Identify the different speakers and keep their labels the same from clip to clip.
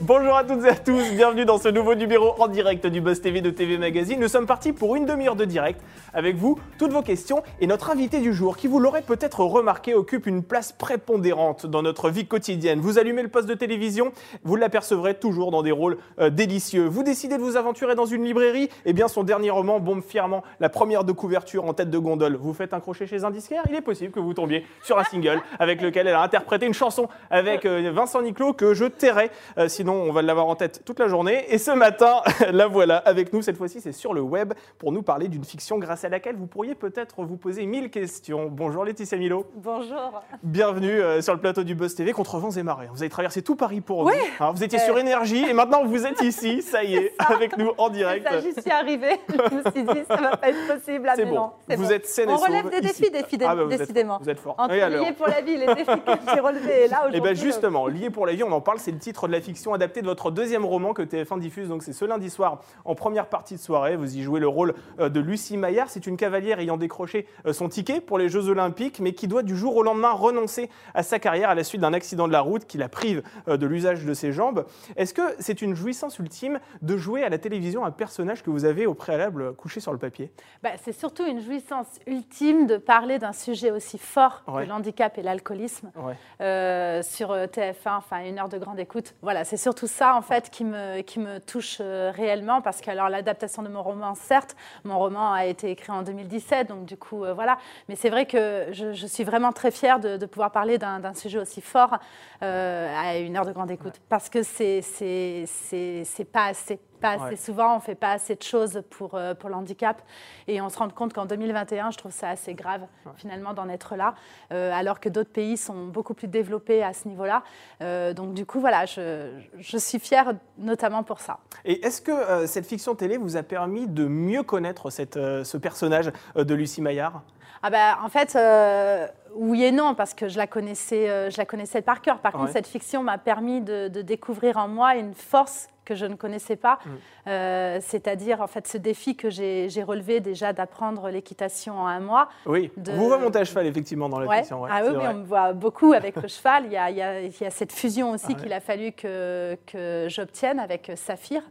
Speaker 1: Bonjour à toutes et à tous, bienvenue dans ce nouveau numéro en direct du Buzz TV de TV Magazine. Nous sommes partis pour une demi-heure de direct avec vous, toutes vos questions et notre invité du jour qui, vous l'aurez peut-être remarqué, occupe une place prépondérante dans notre vie quotidienne. Vous allumez le poste de télévision, vous l'apercevrez toujours dans des rôles euh, délicieux. Vous décidez de vous aventurer dans une librairie, et bien son dernier roman bombe fièrement la première de couverture en tête de gondole. Vous faites un crochet chez un disquaire, il est possible que vous tombiez sur un single avec lequel elle a interprété une chanson avec euh, Vincent Niclot que je tairai, euh, sinon on va l'avoir en tête toute la journée. Et ce matin, la voilà avec nous, cette fois-ci c'est sur le web, pour nous parler d'une fiction grâce à laquelle vous pourriez peut-être vous poser mille questions. Bonjour Laetitia Milo.
Speaker 2: Bonjour.
Speaker 1: Bienvenue euh, sur le plateau du Buzz TV contre vents et marées. Vous avez traversé tout Paris pour nous. Vous étiez
Speaker 2: Euh.
Speaker 1: sur énergie et maintenant vous êtes ici, ça y est, avec nous en direct.
Speaker 2: Ça, j'y suis arrivée. Je me suis dit, ça va pas être possible. là,
Speaker 1: C'est bon. Vous
Speaker 2: bon.
Speaker 1: êtes saine et
Speaker 2: On relève des défis.
Speaker 1: Ah bah, vous êtes-
Speaker 2: décidément.
Speaker 1: Vous êtes fort.
Speaker 2: Entre
Speaker 1: Et alors
Speaker 2: liés pour la vie, les défis que j'ai relevés. Et là,
Speaker 1: Et
Speaker 2: aujourd'hui.
Speaker 1: bien
Speaker 2: euh,
Speaker 1: justement, Lié pour la vie, on en parle, c'est le titre de la fiction adaptée de votre deuxième roman que TF1 diffuse, donc c'est ce lundi soir en première partie de soirée. Vous y jouez le rôle euh, de Lucie Maillard, c'est une cavalière ayant décroché euh, son ticket pour les Jeux Olympiques, mais qui doit du jour au lendemain renoncer à sa carrière à la suite d'un accident de la route qui la prive euh, de l'usage de ses jambes. Est-ce que c'est une jouissance ultime de jouer à la télévision un personnage que vous avez au préalable couché sur le papier?
Speaker 2: Bah, c'est surtout une jouissance ultime de parler d'un sujet aussi fort
Speaker 1: Ouais.
Speaker 2: que l'handicap et l'alcoolisme
Speaker 1: Ouais.
Speaker 2: euh, sur euh, TF1, enfin une heure de grande écoute. Voilà, c'est surtout ça en fait qui me, qui me touche euh, réellement parce que alors l'adaptation de mon roman, certes, mon roman a été écrit en 2017, donc du coup euh, voilà, mais c'est vrai que je, je suis vraiment très fière de, de pouvoir parler d'un sujet aussi fort euh, à une heure de grande écoute. Parce que c'est c'est c'est c'est pas assez. Pas assez
Speaker 1: Ouais.
Speaker 2: souvent, on ne fait pas assez de choses pour, euh, pour le handicap. Et on se rend compte qu'en 2021, je trouve ça assez grave, finalement, d'en être là, euh, alors que d'autres pays sont beaucoup plus développés à ce niveau-là. Euh, donc, du coup, voilà, je, je suis fière notamment pour ça.
Speaker 1: Et est-ce que cette fiction télé vous a permis de mieux connaître cette, ce personnage de Lucie Maillard?
Speaker 2: Ah bah, en fait, euh, oui et non, parce que je la connaissais, euh, je la connaissais par cœur. Par
Speaker 1: Ouais.
Speaker 2: contre, cette fiction m'a permis de, de découvrir en moi une force que je ne connaissais pas,
Speaker 1: Mm.
Speaker 2: Euh, c'est-à-dire en fait ce défi que j'ai relevé déjà d'apprendre l'équitation en un mois.
Speaker 1: Oui,
Speaker 2: De-
Speaker 1: on vous voit monter à cheval effectivement dans la
Speaker 2: Ouais.
Speaker 1: fiction. ouais,
Speaker 2: ah oui, on me voit beaucoup avec le cheval. Il y a, il y a- il y a cette fusion aussi
Speaker 1: Ah
Speaker 2: qu'il a fallu que, que j'obtienne avec Saphir.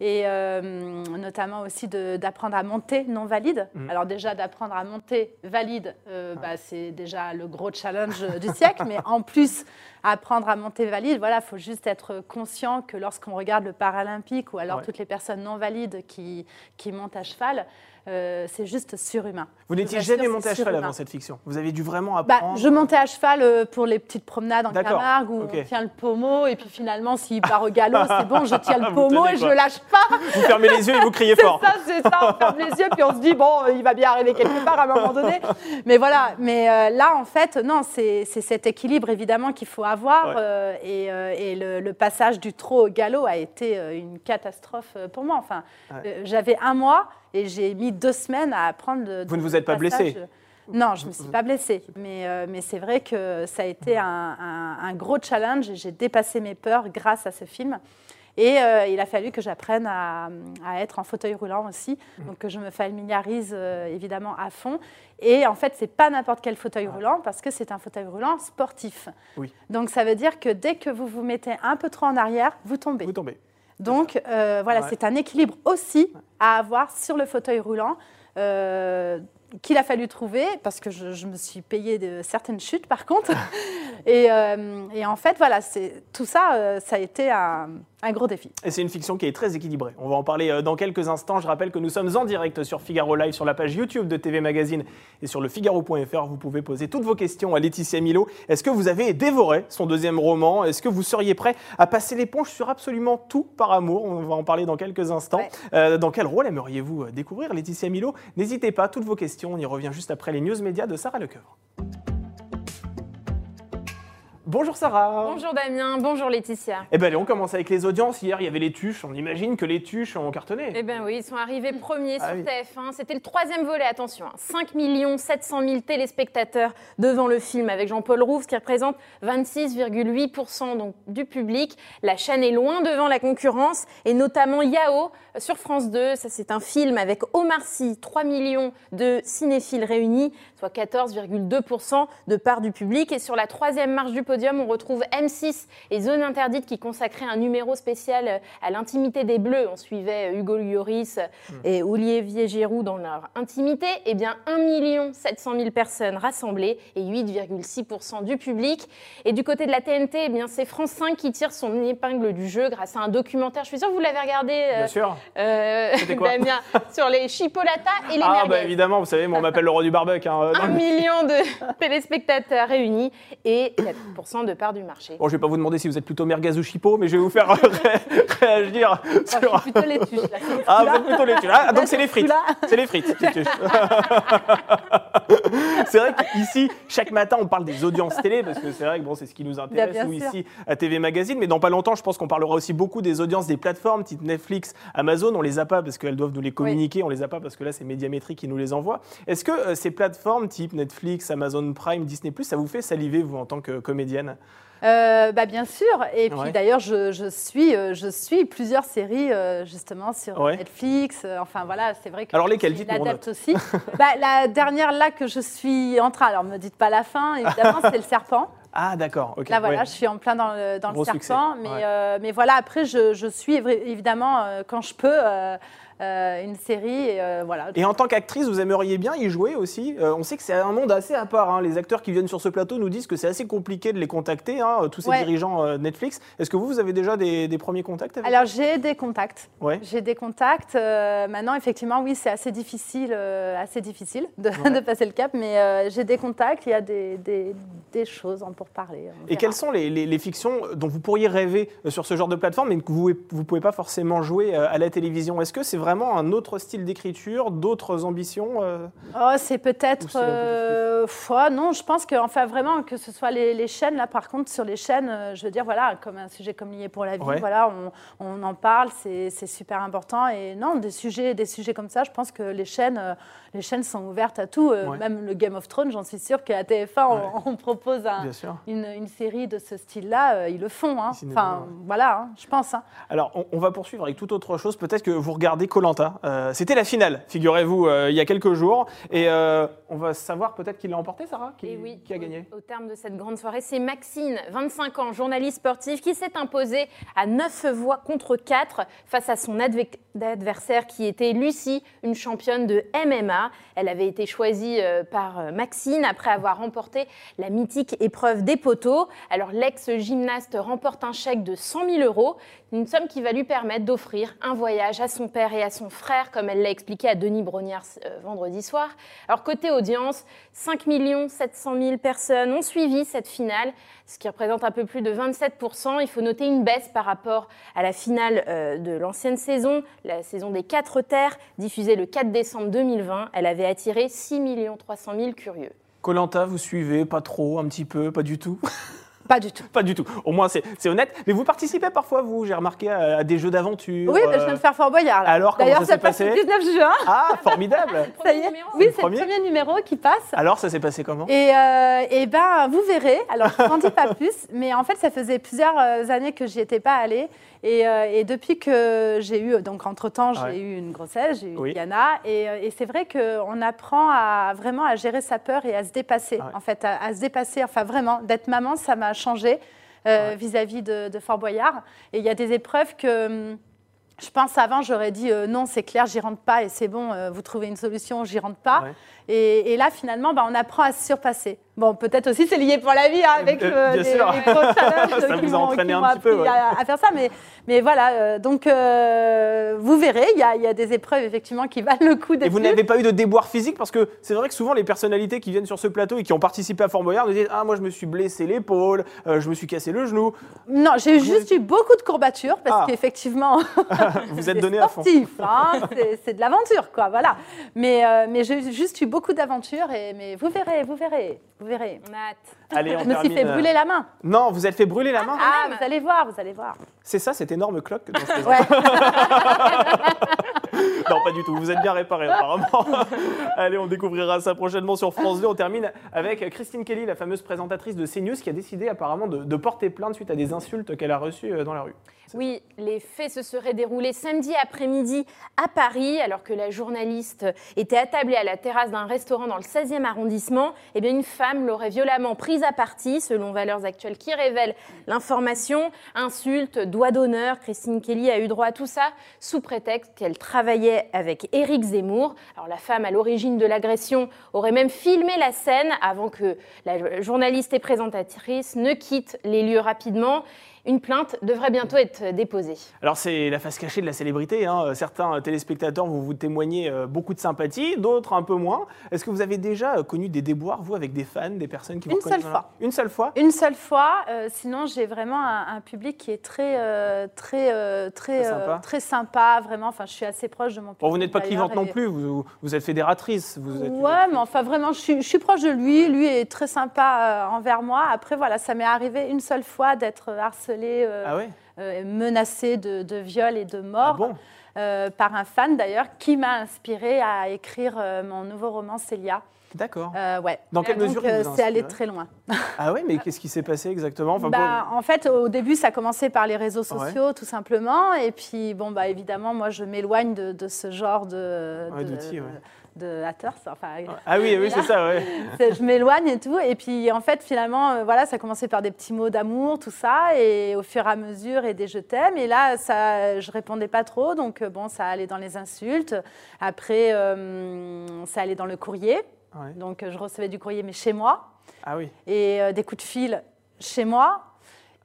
Speaker 2: Et euh, notamment aussi d'apprendre à monter non valide.
Speaker 1: Mhm.
Speaker 2: Alors déjà d'apprendre à monter valide, euh, bah, c'est déjà le gros challenge du siècle. mais en plus, apprendre à monter valide, voilà, faut juste être conscient que lorsqu'on regarde le paralympique ou alors
Speaker 1: Ouais.
Speaker 2: toutes les personnes non valides qui, qui montent à cheval, euh, c'est juste surhumain.
Speaker 1: Vous n'étiez jamais
Speaker 2: c'est
Speaker 1: monté à cheval avant cette fiction. Vous avez dû vraiment
Speaker 2: Bah,
Speaker 1: apprendre.
Speaker 2: je montais à cheval euh, pour les petites promenades en Camargue où
Speaker 1: ok.
Speaker 2: on tient le pommeau et puis finalement s'il part au galop, c'est bon, je tiens le pommeau et je le lâche pas.
Speaker 1: Vous fermez les yeux et vous criez fort.
Speaker 2: Ça, c'est ça, on ferme les yeux puis on se dit bon, euh, il va bien arriver quelque part à un moment donné. Mais voilà, mais là en fait, non, c'est c'est cet équilibre évidemment qu'il faut avoir
Speaker 1: Ouais.
Speaker 2: euh, et, euh, et le, le passage du trot au galop a été euh, une catastrophe pour moi. Enfin,
Speaker 1: Ouais.
Speaker 2: j'avais un mois et j'ai mis deux semaines à apprendre. de-
Speaker 1: Vous ne vous êtes pas blessée
Speaker 2: Non, je ne me suis pas blessée. Mais, euh, mais c'est vrai que ça a été un, un- un gros challenge et j'ai dépassé mes peurs grâce à ce film. Et euh, il a fallu que j'apprenne à, à être en fauteuil roulant aussi, donc que je me familiarise euh, évidemment à fond. Et en fait, c'est pas n'importe quel fauteuil roulant parce que c'est un fauteuil roulant sportif.
Speaker 1: Oui.
Speaker 2: Donc ça veut dire que dès que vous vous mettez un peu trop en arrière, vous tombez.
Speaker 1: Vous tombez.
Speaker 2: Donc euh, voilà,
Speaker 1: Ouais.
Speaker 2: c'est un équilibre aussi à avoir sur le fauteuil roulant. qu'il a fallu trouver parce que je, je me suis payé de certaines chutes par contre et, euh, et en fait voilà tout ça euh, ça a été un, un gros défi
Speaker 1: Et c'est une fiction qui est très équilibrée. On va en parler euh, dans quelques instants. Je rappelle que nous sommes en direct sur Figaro Live, sur la page YouTube de TV Magazine et sur le Figaro.fr. Vous pouvez poser toutes vos questions à Laetitia Milo. Est-ce que vous avez dévoré son deuxième roman? Est-ce que vous seriez prêt à passer l'éponge sur absolument tout par amour? On va en parler dans quelques instants.
Speaker 2: Ouais.
Speaker 1: Euh, dans quel rôle aimeriez-vous découvrir Laetitia Milo? N'hésitez pas, toutes vos questions. On y revient juste après les news médias de Sarah Lecoeur. Bonjour Sarah.
Speaker 3: Bonjour Damien, bonjour Laetitia.
Speaker 1: Eh ben allez, on commence avec les audiences. Hier, il y avait les tuches. On imagine que les tuches ont cartonné.
Speaker 3: Eh bien oui, ils sont arrivés premiers
Speaker 1: Ah
Speaker 3: sur
Speaker 1: oui.
Speaker 3: TF1. C'était le troisième volet, attention. hein. 5 700 000 téléspectateurs devant le film avec Jean-Paul Rouve, ce qui représente 26,8% donc, du public. La chaîne est loin devant la concurrence et notamment Yao euh, sur France 2. Ça, c'est un film avec Omar Sy, 3 millions de cinéphiles réunis, soit 14,2% de part du public. Et sur la troisième marche du podium, podium, on retrouve M6 et Zone Interdite qui consacraient un numéro spécial euh, à l'intimité des Bleus. On suivait euh, Hugo Lloris
Speaker 1: Hmm.
Speaker 3: et Olivier Giroud dans leur intimité. Eh bien, 1 700 000 personnes rassemblées et 8,6% du public. Et du côté de la TNT, eh bien, c'est France 5 qui tire son épingle du jeu grâce à un documentaire. Je suis sûre que vous l'avez regardé. euh,
Speaker 1: Bien sûr.
Speaker 3: euh,
Speaker 1: C'était quoi
Speaker 3: Damien, sur les chipolata et les
Speaker 1: Ah,
Speaker 3: merguez.
Speaker 1: bah évidemment, vous savez, moi, on m'appelle le roi du barbecue. hein.
Speaker 3: Un million de téléspectateurs réunis et 4% de part du marché.
Speaker 1: Bon, je vais pas vous demander si vous êtes plutôt merguez ou chipot, mais je vais vous faire ré- réagir
Speaker 2: je
Speaker 1: sur.
Speaker 2: plutôt laituche, là.
Speaker 1: Ah, vous êtes plutôt les tuches. Ah, donc c'est les frites. C'est les frites. c'est vrai qu'ici, chaque matin, on parle des audiences télé, parce que c'est vrai que bon, c'est ce qui nous intéresse,
Speaker 2: Bien, sûr.
Speaker 1: ici, à TV Magazine. Mais dans pas longtemps, je pense qu'on parlera aussi beaucoup des audiences des plateformes, type Netflix, Amazon. On les a pas parce qu'elles doivent nous les communiquer. On les a pas parce que là, c'est Médiamétrie qui nous les envoie. Est-ce que euh, ces plateformes, type Netflix, Amazon Prime, Disney+, ça vous fait saliver, vous, en tant que
Speaker 2: Euh, bah, bien sûr. Et puis
Speaker 1: Ouais.
Speaker 2: d'ailleurs, je, je suis, euh, je suis plusieurs séries euh, justement sur
Speaker 1: Ouais.
Speaker 2: Netflix. Enfin voilà, c'est vrai que.
Speaker 1: Alors, lesquelles
Speaker 2: l'adepte aussi. bah, la dernière là que je suis en train. Alors, me dites pas la fin. Évidemment, c'est le serpent.
Speaker 1: Ah, d'accord. ok,
Speaker 2: Là voilà,
Speaker 1: ouais.
Speaker 2: je suis en plein dans le, dans le
Speaker 1: Gros
Speaker 2: serpent. Mais, euh, mais voilà, après, je, je suis évidemment euh, quand je peux. Euh, une série, et, euh, voilà.
Speaker 1: Et en tant qu'actrice, vous aimeriez bien y jouer aussi? Euh, On sait que c'est un monde assez à part. hein. Les acteurs qui viennent sur ce plateau nous disent que c'est assez compliqué de les contacter, hein, tous ces
Speaker 2: Ouais.
Speaker 1: dirigeants Netflix. Est-ce que vous, vous avez déjà des, des premiers contacts avec
Speaker 2: Alors j'ai des contacts.
Speaker 1: Ouais.
Speaker 2: J'ai des contacts. maintenant, effectivement, oui, c'est assez difficile, assez difficile de,
Speaker 1: Ouais.
Speaker 2: de passer le cap, mais j'ai des contacts. Il y a des, des, des choses en pour parler.
Speaker 1: Et quelles sont les, les- les fictions dont vous pourriez rêver sur ce genre de plateforme, mais que vous ne pouvez pas forcément jouer à la télévision? Est-ce que c'est vraiment un autre style d'écriture, d'autres ambitions euh
Speaker 2: Oh, c'est peut-être. euh, non, je pense que, enfin, vraiment, que ce soit les, les chaînes, là, par contre, sur les chaînes, euh, je veux dire, voilà, comme un sujet comme lié pour la vie,
Speaker 1: Ouais.
Speaker 2: voilà, on, on en parle, c'est c'est super important. Et non, des sujets, des sujets comme ça, je pense que les chaînes, euh, les chaînes sont ouvertes à tout. Euh,
Speaker 1: Ouais.
Speaker 2: Même le Game of Thrones, j'en suis sûre qu'à TF1, on,
Speaker 1: Ouais.
Speaker 2: on propose un, une, une série de ce style-là, euh, ils le font. hein. Enfin,
Speaker 1: ouais.
Speaker 2: voilà, hein, je pense. hein.
Speaker 1: Alors, on, on va poursuivre avec toute autre chose. Peut-être que vous regardez Colanta. C'était la finale, figurez-vous, euh, il y a quelques jours. Et euh, on va savoir peut-être qui l'a emporté, Sarah qui,
Speaker 3: Et oui,
Speaker 1: qui a gagné
Speaker 3: Au terme de cette grande soirée, c'est Maxine, 25 ans, journaliste sportif, qui s'est imposée à 9 voix contre 4 face à son adve- adversaire qui était Lucie, une championne de MMA. Elle avait été choisie euh, par euh, Maxine après avoir remporté la mythique épreuve des poteaux. Alors l'ex-gymnaste remporte un chèque de 100 000 euros, une somme qui va lui permettre d'offrir un voyage à son père et à son frère, comme elle l'a expliqué à Denis Brognard euh, vendredi soir. Alors côté audience, 5 700 000 personnes ont suivi cette finale, ce qui représente un peu plus de 27%. Il faut noter une baisse par rapport à la finale de l'ancienne saison, la saison des Quatre Terres, diffusée le 4 décembre 2020. Elle avait attiré 6 300 000 curieux.
Speaker 1: Colanta, vous suivez Pas trop, un petit peu, pas du tout?
Speaker 2: Pas du tout.
Speaker 1: Pas du tout. Au moins, c'est honnête. Mais vous participez parfois, vous, j'ai remarqué, à, à des jeux d'aventure.
Speaker 2: Oui, je viens de faire Fort Boyard. là.
Speaker 1: alors, comment
Speaker 2: D'ailleurs,
Speaker 1: ça s'est
Speaker 2: passe le
Speaker 1: passé
Speaker 2: 19 juin.
Speaker 1: Ah, formidable
Speaker 2: Ça y est. Oui, c'est
Speaker 1: premier
Speaker 2: le premier numéro qui passe.
Speaker 1: Alors, ça s'est passé comment?
Speaker 2: Et, euh, eh ben, vous verrez. Alors, je n'en dis pas plus, mais en fait, ça faisait plusieurs euh, années que j'y étais pas allée. Et, euh, et depuis que j'ai eu, donc entre-temps, j'ai
Speaker 1: Ouais.
Speaker 2: eu une grossesse, j'ai eu
Speaker 1: Oui.
Speaker 2: Diana. Et, euh, et c'est vrai qu'on apprend à, vraiment à gérer sa peur et à se dépasser.
Speaker 1: Ouais.
Speaker 2: En fait, à, à se dépasser. Enfin, vraiment, d'être maman, ça m'a changé euh,
Speaker 1: Ouais.
Speaker 2: vis-à-vis de, de Fort Boyard. Et il y a des épreuves que... hum, je pense avant, j'aurais dit euh, non, c'est clair, j'y rentre pas et c'est bon, euh, vous trouvez une solution, j'y rentre pas.
Speaker 1: Ouais.
Speaker 2: Et, et là, finalement, bah, on apprend à se surpasser. Bon, peut-être aussi c'est lié pour la vie hein, avec
Speaker 1: Euh,
Speaker 2: euh,
Speaker 1: bien
Speaker 2: les,
Speaker 1: Ça
Speaker 2: qui
Speaker 1: vous a
Speaker 2: m'ont-
Speaker 1: entraîné
Speaker 2: qui
Speaker 1: un
Speaker 2: m'ont
Speaker 1: petit peu,
Speaker 2: appris
Speaker 1: ouais.
Speaker 2: à, à faire ça. Mais, mais voilà, euh, donc euh, vous verrez, il y, a- il y a des épreuves effectivement qui valent le coup
Speaker 1: Et
Speaker 2: d'être
Speaker 1: vous
Speaker 2: vues.
Speaker 1: n'avez pas eu de déboire physique parce que c'est vrai que souvent les personnalités qui viennent sur ce plateau et qui ont participé à Fort Boyard nous disent Ah, moi je me suis blessé l'épaule, euh, je me suis cassé le genou.
Speaker 2: Non, j'ai juste eu beaucoup de courbatures parce
Speaker 1: Ah.
Speaker 2: qu'effectivement,
Speaker 1: Vous êtes donné à fond.
Speaker 2: sportif, hein, c'est- de l'aventure, quoi, voilà. Mais, euh, mais j'ai juste eu beaucoup d'aventures et mais vous verrez, vous verrez, vous verrez.
Speaker 3: On a hâte.
Speaker 1: Allez, on
Speaker 2: Je me suis fait
Speaker 1: euh,
Speaker 2: brûler la main.
Speaker 1: Non, vous êtes fait brûler la main
Speaker 2: Ah, vous allez voir, vous allez voir.
Speaker 1: C'est ça, cet énorme cloque dans ce
Speaker 2: Ouais.
Speaker 1: non, pas du tout. Vous êtes bien réparé apparemment. Allez, on découvrira ça prochainement sur France 2. On termine avec Christine Kelly, la fameuse présentatrice de CNews, qui a décidé apparemment de, de porter plainte suite à des insultes qu'elle a reçues euh, dans la rue.
Speaker 3: Oui, les faits se seraient déroulés samedi après-midi à Paris, alors que la journaliste était attablée à la terrasse d'un restaurant dans le 16e arrondissement. Eh bien, une femme l'aurait violemment prise à partie, selon Valeurs Actuelles qui révèlent l'information. Insultes, doigt d'honneur. Christine Kelly a eu droit à tout ça sous prétexte qu'elle travaillait avec Éric Zemmour. Alors, la femme à l'origine de l'agression aurait même filmé la scène avant que la journaliste et présentatrice ne quitte les lieux rapidement. Une plainte devrait bientôt être déposée.
Speaker 1: Alors c'est la face cachée de la célébrité. hein. Certains téléspectateurs vont vous témoigner euh, beaucoup de sympathie, d'autres un peu moins. Est-ce que vous avez déjà euh, connu des déboires, vous, avec des fans, des personnes qui vous
Speaker 2: Une seule fois.
Speaker 1: Une seule fois
Speaker 2: Une seule fois, euh, sinon j'ai vraiment un, un public qui est très, euh, très, euh, très,
Speaker 1: Très
Speaker 2: euh,
Speaker 1: sympa.
Speaker 2: très sympa, vraiment. Enfin, je suis assez proche de mon public.
Speaker 1: Bon, vous n'êtes pas clivante non plus, vous, vous êtes fédératrice. Vous êtes
Speaker 2: Ouais, mais enfin vraiment, je suis, je suis proche de lui. Lui est très sympa euh, envers moi. Après, voilà, ça m'est arrivé une seule fois d'être harcelée, euh,
Speaker 1: Ah ouais
Speaker 2: euh, menacée de, de viol et de
Speaker 1: Ah
Speaker 2: mort
Speaker 1: bon
Speaker 2: euh, par un fan d'ailleurs qui m'a inspirée à écrire euh, mon nouveau roman Célia.
Speaker 1: D'accord.
Speaker 2: Euh, ouais.
Speaker 1: Dans quelle
Speaker 2: Donc,
Speaker 1: mesure
Speaker 2: c'est allé
Speaker 1: inspiré
Speaker 2: très loin.
Speaker 1: Ah ouais, mais qu'est-ce qui s'est passé exactement? Enfin,
Speaker 2: Bah, en fait, au début, ça commençait par les réseaux
Speaker 1: Ouais.
Speaker 2: sociaux, tout simplement. Et puis, bon, bah, évidemment, moi, je m'éloigne de, de ce genre de,
Speaker 1: Ouais,
Speaker 2: de,
Speaker 1: ouais.
Speaker 2: De haters. Enfin,
Speaker 1: Ah oui, oui, c'est ça, ouais.
Speaker 2: c'est- je m'éloigne et tout. Et puis, en fait, finalement, euh, voilà, ça commençait par des petits mots d'amour, tout ça. Et au fur et à mesure, et des je t'aime. Et là, ça, je répondais pas trop. Donc, euh, bon, ça allait dans les insultes. Après, euh, ça allait dans le courrier.
Speaker 1: Ouais.
Speaker 2: Donc, je recevais du courrier, mais chez moi.
Speaker 1: Ah oui.
Speaker 2: Et euh, des coups de fil chez moi.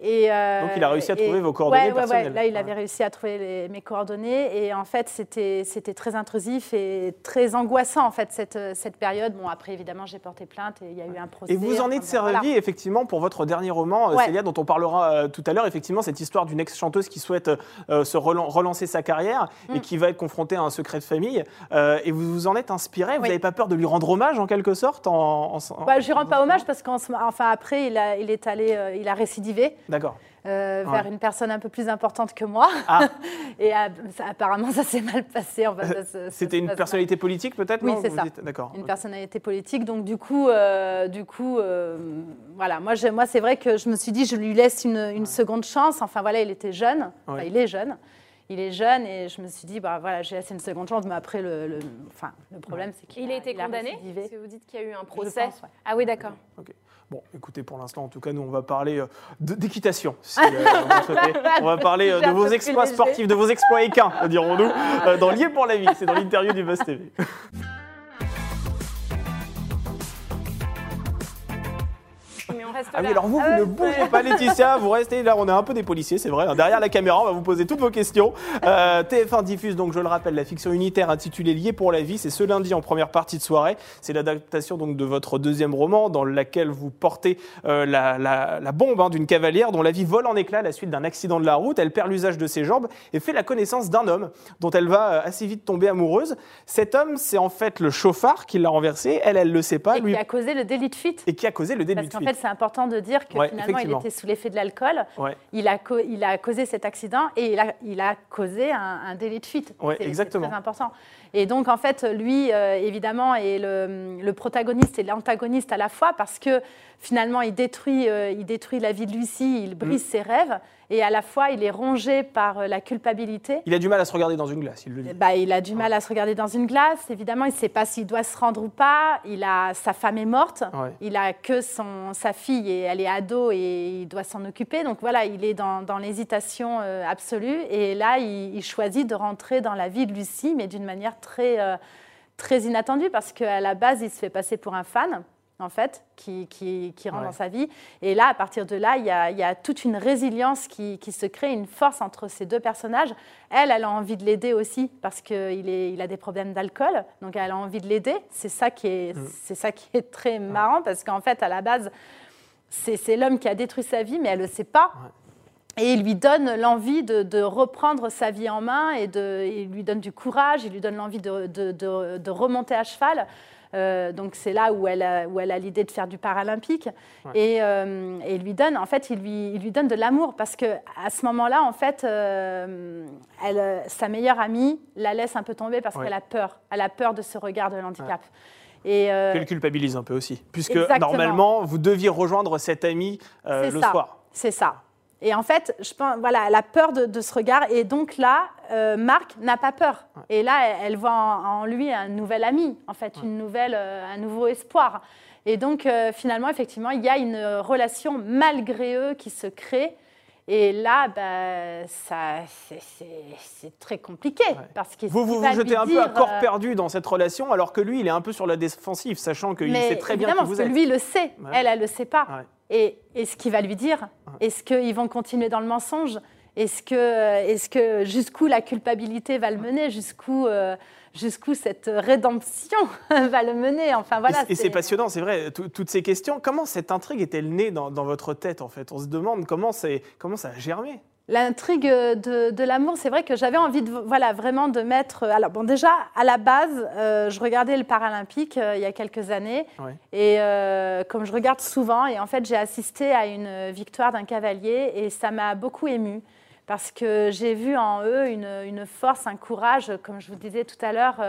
Speaker 2: Et, euh,
Speaker 1: Donc, il a réussi à
Speaker 2: et-
Speaker 1: trouver vos coordonnées
Speaker 2: ouais, ouais, ouais.
Speaker 1: personnelles.
Speaker 2: Là, il avait réussi à trouver les- mes coordonnées. Et en fait, c'était c'était très intrusif et très angoissant, en fait, cette, cette période. Bon, après, évidemment, j'ai porté plainte et il y a eu un procès.
Speaker 1: Et vous en êtes servi
Speaker 2: voilà.
Speaker 1: effectivement pour votre dernier roman, euh. Célia, dont on parlera euh, tout à l'heure. Effectivement, cette histoire d'une ex-chanteuse qui souhaite euh, se relan- relancer sa carrière et
Speaker 2: Mm.
Speaker 1: qui va être confrontée à un secret de famille. Euh, et vous vous en êtes inspiré. Vous
Speaker 2: Oui.
Speaker 1: n'avez pas peur de lui rendre hommage en quelque sorte en, en- en-
Speaker 2: Bah, je lui rends pas hommage parce qu'en ce- enfin, après, il, a, il est allé, euh, il a récidivé.
Speaker 1: D'accord.
Speaker 2: euh,
Speaker 1: Ouais.
Speaker 2: vers une personne un peu plus importante que moi.
Speaker 1: Ah.
Speaker 2: et euh, ça- apparemment, ça s'est mal passé. Se
Speaker 1: C'était une
Speaker 2: mal.
Speaker 1: personnalité politique peut-être
Speaker 2: Oui, c'est ça.
Speaker 1: D'accord.
Speaker 2: une personnalité politique. Donc du coup, euh, du coup, euh, voilà. Moi, moi, c'est vrai que je me suis dit, je lui laisse une, une seconde chance. Enfin voilà, il était jeune. Enfin, il est jeune. Il est jeune et je me suis dit, bah voilà, j'ai laissé une seconde chance. Mais après, le, le- enfin, le problème, c'est qu'il
Speaker 3: Il a été condamné
Speaker 2: récidivé.
Speaker 3: Parce que vous dites qu'il y a eu un procès.
Speaker 2: pense, ouais.
Speaker 3: Ah oui, d'accord.
Speaker 1: Bon, écoutez, pour l'instant, en tout cas, nous, on va parler euh, d'équitation. si, euh, vous le souhaitez. on va parler euh, de vos exploits sportifs, de vos exploits équins, dirons-nous, euh, dans Lié pour la vie. C'est dans l'interview du Buzz TV.
Speaker 3: reste
Speaker 1: Ah oui, alors vous, vous
Speaker 2: Ah
Speaker 1: ne bougez pas, Laetitia, vous restez là, on est un peu des policiers, c'est vrai. hein. Derrière la caméra, on va vous poser toutes vos questions. Euh, TF1 diffuse donc, je le rappelle, la fiction unitaire intitulée Lié pour la vie. C'est ce lundi en première partie de soirée. C'est l'adaptation donc de votre deuxième roman, dans laquelle vous portez euh, la, la- la bombe hein, d'une cavalière dont la vie vole en éclats à la suite d'un accident de la route. Elle perd l'usage de ses jambes et fait la connaissance d'un homme dont elle va euh, assez vite tomber amoureuse. Cet homme, c'est en fait le chauffard qui l'a renversé. Elle, elle le sait pas.
Speaker 2: Et
Speaker 1: lui,
Speaker 2: qui a causé le délit de fuite.
Speaker 1: et qui a causé le délit
Speaker 2: Parce
Speaker 1: de
Speaker 2: qu'en
Speaker 1: fuite.
Speaker 2: fait, c'est important de dire que
Speaker 1: Ouais,
Speaker 2: finalement, il était sous l'effet de l'alcool.
Speaker 1: Ouais.
Speaker 2: Il, a il a causé cet accident et il a, il a causé un, un délit de fuite.
Speaker 1: Ouais, exactement.
Speaker 2: C'est très important. Et donc, en fait, lui, euh, évidemment, est le, le protagoniste et l'antagoniste à la fois parce que finalement, il détruit, euh, il détruit la vie de Lucie, il brise
Speaker 1: Mm.
Speaker 2: ses rêves et à la fois, il est rongé par euh, la culpabilité.
Speaker 1: Il a du mal à se regarder dans une glace, il le dit.
Speaker 2: Bah, il a du mal à se regarder dans une glace, évidemment, il ne sait pas s'il doit se rendre ou pas. Il a, sa femme est morte,
Speaker 1: Ouais.
Speaker 2: il a que son, sa fille et elle est ado et il doit s'en occuper. Donc voilà, il est dans, dans l'hésitation euh, absolue. Et là, il, il choisit de rentrer dans la vie de Lucie, mais d'une manière très, très inattendue parce qu'à la base, il se fait passer pour un fan. En fait, qui, qui, qui rentre
Speaker 1: Ouais.
Speaker 2: dans sa vie. Et là, à partir de là, il y a, il y a toute une résilience qui, qui se crée, une force entre ces deux personnages. Elle, elle a envie de l'aider aussi parce qu'il il a des problèmes d'alcool, donc elle a envie de l'aider. C'est ça qui est,
Speaker 1: Mm.
Speaker 2: c'est ça qui est très marrant parce qu'en fait, à la base, c'est c'est l'homme qui a détruit sa vie, mais elle ne le sait pas. Et il lui donne l'envie de, de reprendre sa vie en main et de, il lui donne du courage, il lui donne l'envie de, de- de- de remonter à cheval. Euh, donc c'est là où elle a, où elle a l'idée de faire du paralympique. Et, euh, et, il lui donne, en fait, il lui, il lui donne de l'amour parce que à ce moment-là, en fait, euh, elle, sa meilleure amie la laisse un peu tomber parce qu'elle a peur. Elle a peur de ce regard de l'handicap.
Speaker 1: Et euh... Qu'elle culpabilise un peu aussi, puisque normalement, vous deviez rejoindre cette amie le soir.
Speaker 2: C'est ça. Et en fait, je pense, voilà, elle a peur de, ce regard. Et donc là, euh, Marc n'a pas peur. Et là, elle, voit en, lui un nouvel ami, en fait, une nouvelle, euh, un nouveau espoir. Et donc, euh, finalement, effectivement, il y a une relation malgré eux qui se crée. Et là, bah, c'est très compliqué. Parce
Speaker 1: vous vous, vous jetez un peu à corps perdu dans cette relation, alors que lui, il est un peu sur la défensive, sachant qu'il sait très bien
Speaker 2: que
Speaker 1: vous êtes.
Speaker 2: lui le sait, elle, elle ne le sait pas. Et, ce qu'il va lui dire Est-ce qu'ils vont continuer dans le mensonge? Est-ce que, est que jusqu'où la culpabilité va le mener? Jusqu'où euh, jusqu'où cette rédemption va le mener? Enfin voilà.
Speaker 1: Et c'est passionnant, c'est vrai. Toutes ces questions. Comment cette intrigue est-elle née dans, dans, votre tête en fait? On se demande comment, comment ça a germé.
Speaker 2: L'intrigue de, l'amour, c'est vrai que j'avais envie de, voilà, vraiment de mettre. Alors, bon, déjà, à la base, euh, je regardais le Paralympique euh, il y a quelques années. Et euh, comme je regarde souvent, et en fait, j'ai assisté à une victoire d'un cavalier et ça m'a beaucoup émue parce que j'ai vu en eux une, force, un courage, comme je vous disais tout à l'heure.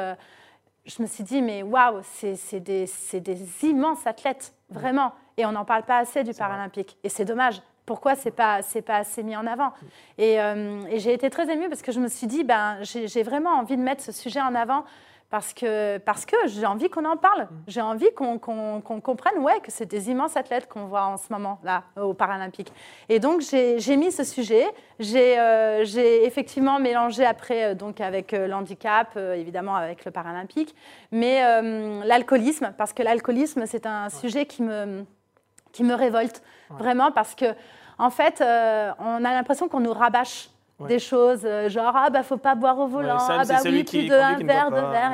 Speaker 2: je me suis dit, mais waouh, c'est des, des, immenses athlètes, vraiment. Et on n'en parle pas assez du Paralympique. Et c'est dommage pourquoi c'est pas c'est pas assez mis en avant. Euh, et, j'ai été très émue parce que je me suis dit ben j'ai vraiment envie de mettre ce sujet en avant parce que parce que j'ai envie qu'on en parle. J'ai envie qu'on comprenne ouais que c'est des immenses athlètes qu'on voit en ce moment là aux Paralympiques et donc j'ai mis ce sujet. J'ai euh, effectivement mélangé après euh, donc avec l'handicap évidemment avec le Paralympique. Mais l'alcoolisme parce que l'alcoolisme c'est un sujet qui me qui me révolte vraiment parce que, en fait, euh, on a l'impression qu'on nous rabâche des choses, euh, genre ah bah faut pas boire au volant, ah bah oui plus d'un verre de verre,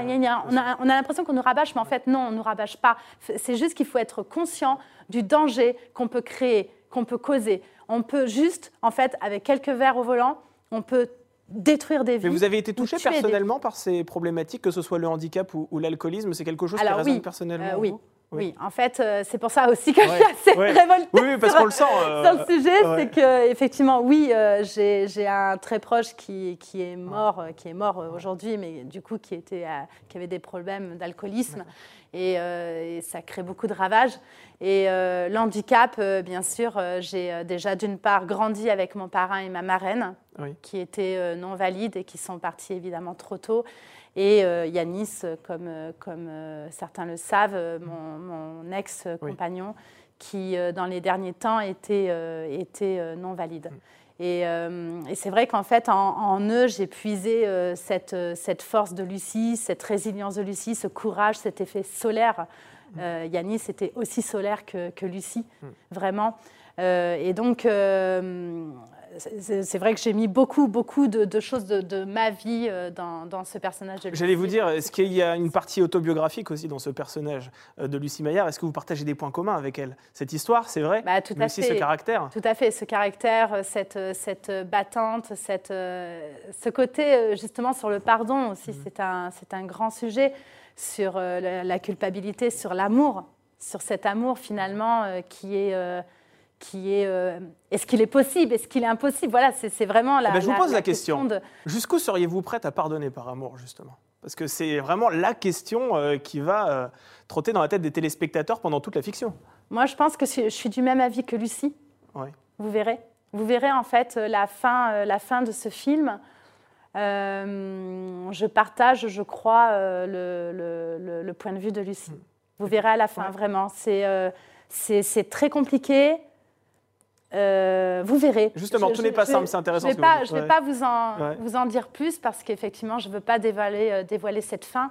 Speaker 2: On a, on a l'impression qu'on nous rabâche, mais en fait non, on nous rabâche pas. C'est juste qu'il faut être conscient du danger qu'on peut créer, qu'on peut causer. On peut juste, en fait, avec quelques verres au volant, on peut détruire des vies.
Speaker 1: Mais vous avez été touché personnellement par ces problématiques, que ce soit le handicap ou, l'alcoolisme, c'est quelque chose qui résonne personnellement
Speaker 2: euh, oui. Oui. en fait, euh, c'est pour ça aussi que je suis assez révoltée.
Speaker 1: Oui, parce qu'on le sent.
Speaker 2: Euh, sur le sujet, c'est que effectivement, oui, euh, j'ai un très proche qui, qui est mort, qui est mort aujourd'hui, mais du coup qui était, qui avait des problèmes d'alcoolisme, et, ça crée beaucoup de ravages. Et l'handicap, bien sûr, j'ai déjà d'une part grandi avec mon parrain et ma marraine, qui étaient non valides et qui sont partis évidemment trop tôt. Et euh, Yanis, comme, euh, comme euh, certains le savent, mon, ex-compagnon, qui dans les derniers temps était, était non valide. Mm. Et, c'est vrai qu'en fait, en, eux, j'ai puisé cette, cette, force de Lucie, cette résilience de Lucie, ce courage, cet effet solaire. Mm. Yanis était aussi solaire que, que Lucie, mm. vraiment. et donc, c'est vrai que j'ai mis beaucoup, beaucoup de, choses de, ma vie euh, dans, ce personnage de.
Speaker 1: J'allais vous dire, est-ce qu'il y a une partie autobiographique aussi dans ce personnage euh, de Lucie Maillard? Est-ce que vous partagez des points communs avec elle? Cette histoire, c'est vrai
Speaker 2: bah, tout à fait.
Speaker 1: ce caractère
Speaker 2: Tout à fait, ce caractère, euh, cette, cette battante, cette, ce côté justement sur le pardon aussi, mhm. c'est un, un grand sujet sur la, culpabilité, sur l'amour, sur cet amour finalement qui est qui est euh, est-ce qu'il est possible, est-ce qu'il est impossible? Voilà, c'est vraiment la.
Speaker 1: Eh ben, je vous pose la, question. Jusqu'où seriez-vous prête à pardonner par amour, justement? Parce que c'est vraiment la question euh, qui va euh, trotter dans la tête des téléspectateurs pendant toute la fiction.
Speaker 2: Moi, je pense que je suis du même avis que Lucie. Oui. Vous verrez. Vous verrez en fait la fin, la fin de ce film. je partage, je crois, le, le, point de vue de Lucie. Hmm. Vous verrez à la fin, vraiment. C'est très compliqué. Euh, vous verrez.
Speaker 1: Justement, tout n'est pas simple, c'est intéressant.
Speaker 2: Je ne vais, pas, vous, en, vous en dire plus parce qu'effectivement, je ne veux pas dévoiler, euh, dévoiler cette fin.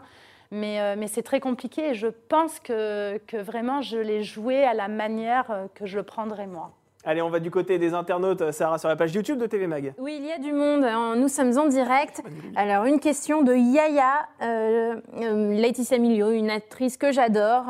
Speaker 2: Mais, euh, mais c'est très compliqué et je pense que, que vraiment je l'ai joué à la manière que je le prendrais moi.
Speaker 1: Allez, on va du côté des internautes, Sarah, sur la page YouTube de TV Mag.
Speaker 3: Oui, il y a du monde. Nous sommes en direct. Alors, une question de Yaya, euh, Laetitia Milio, une actrice que j'adore.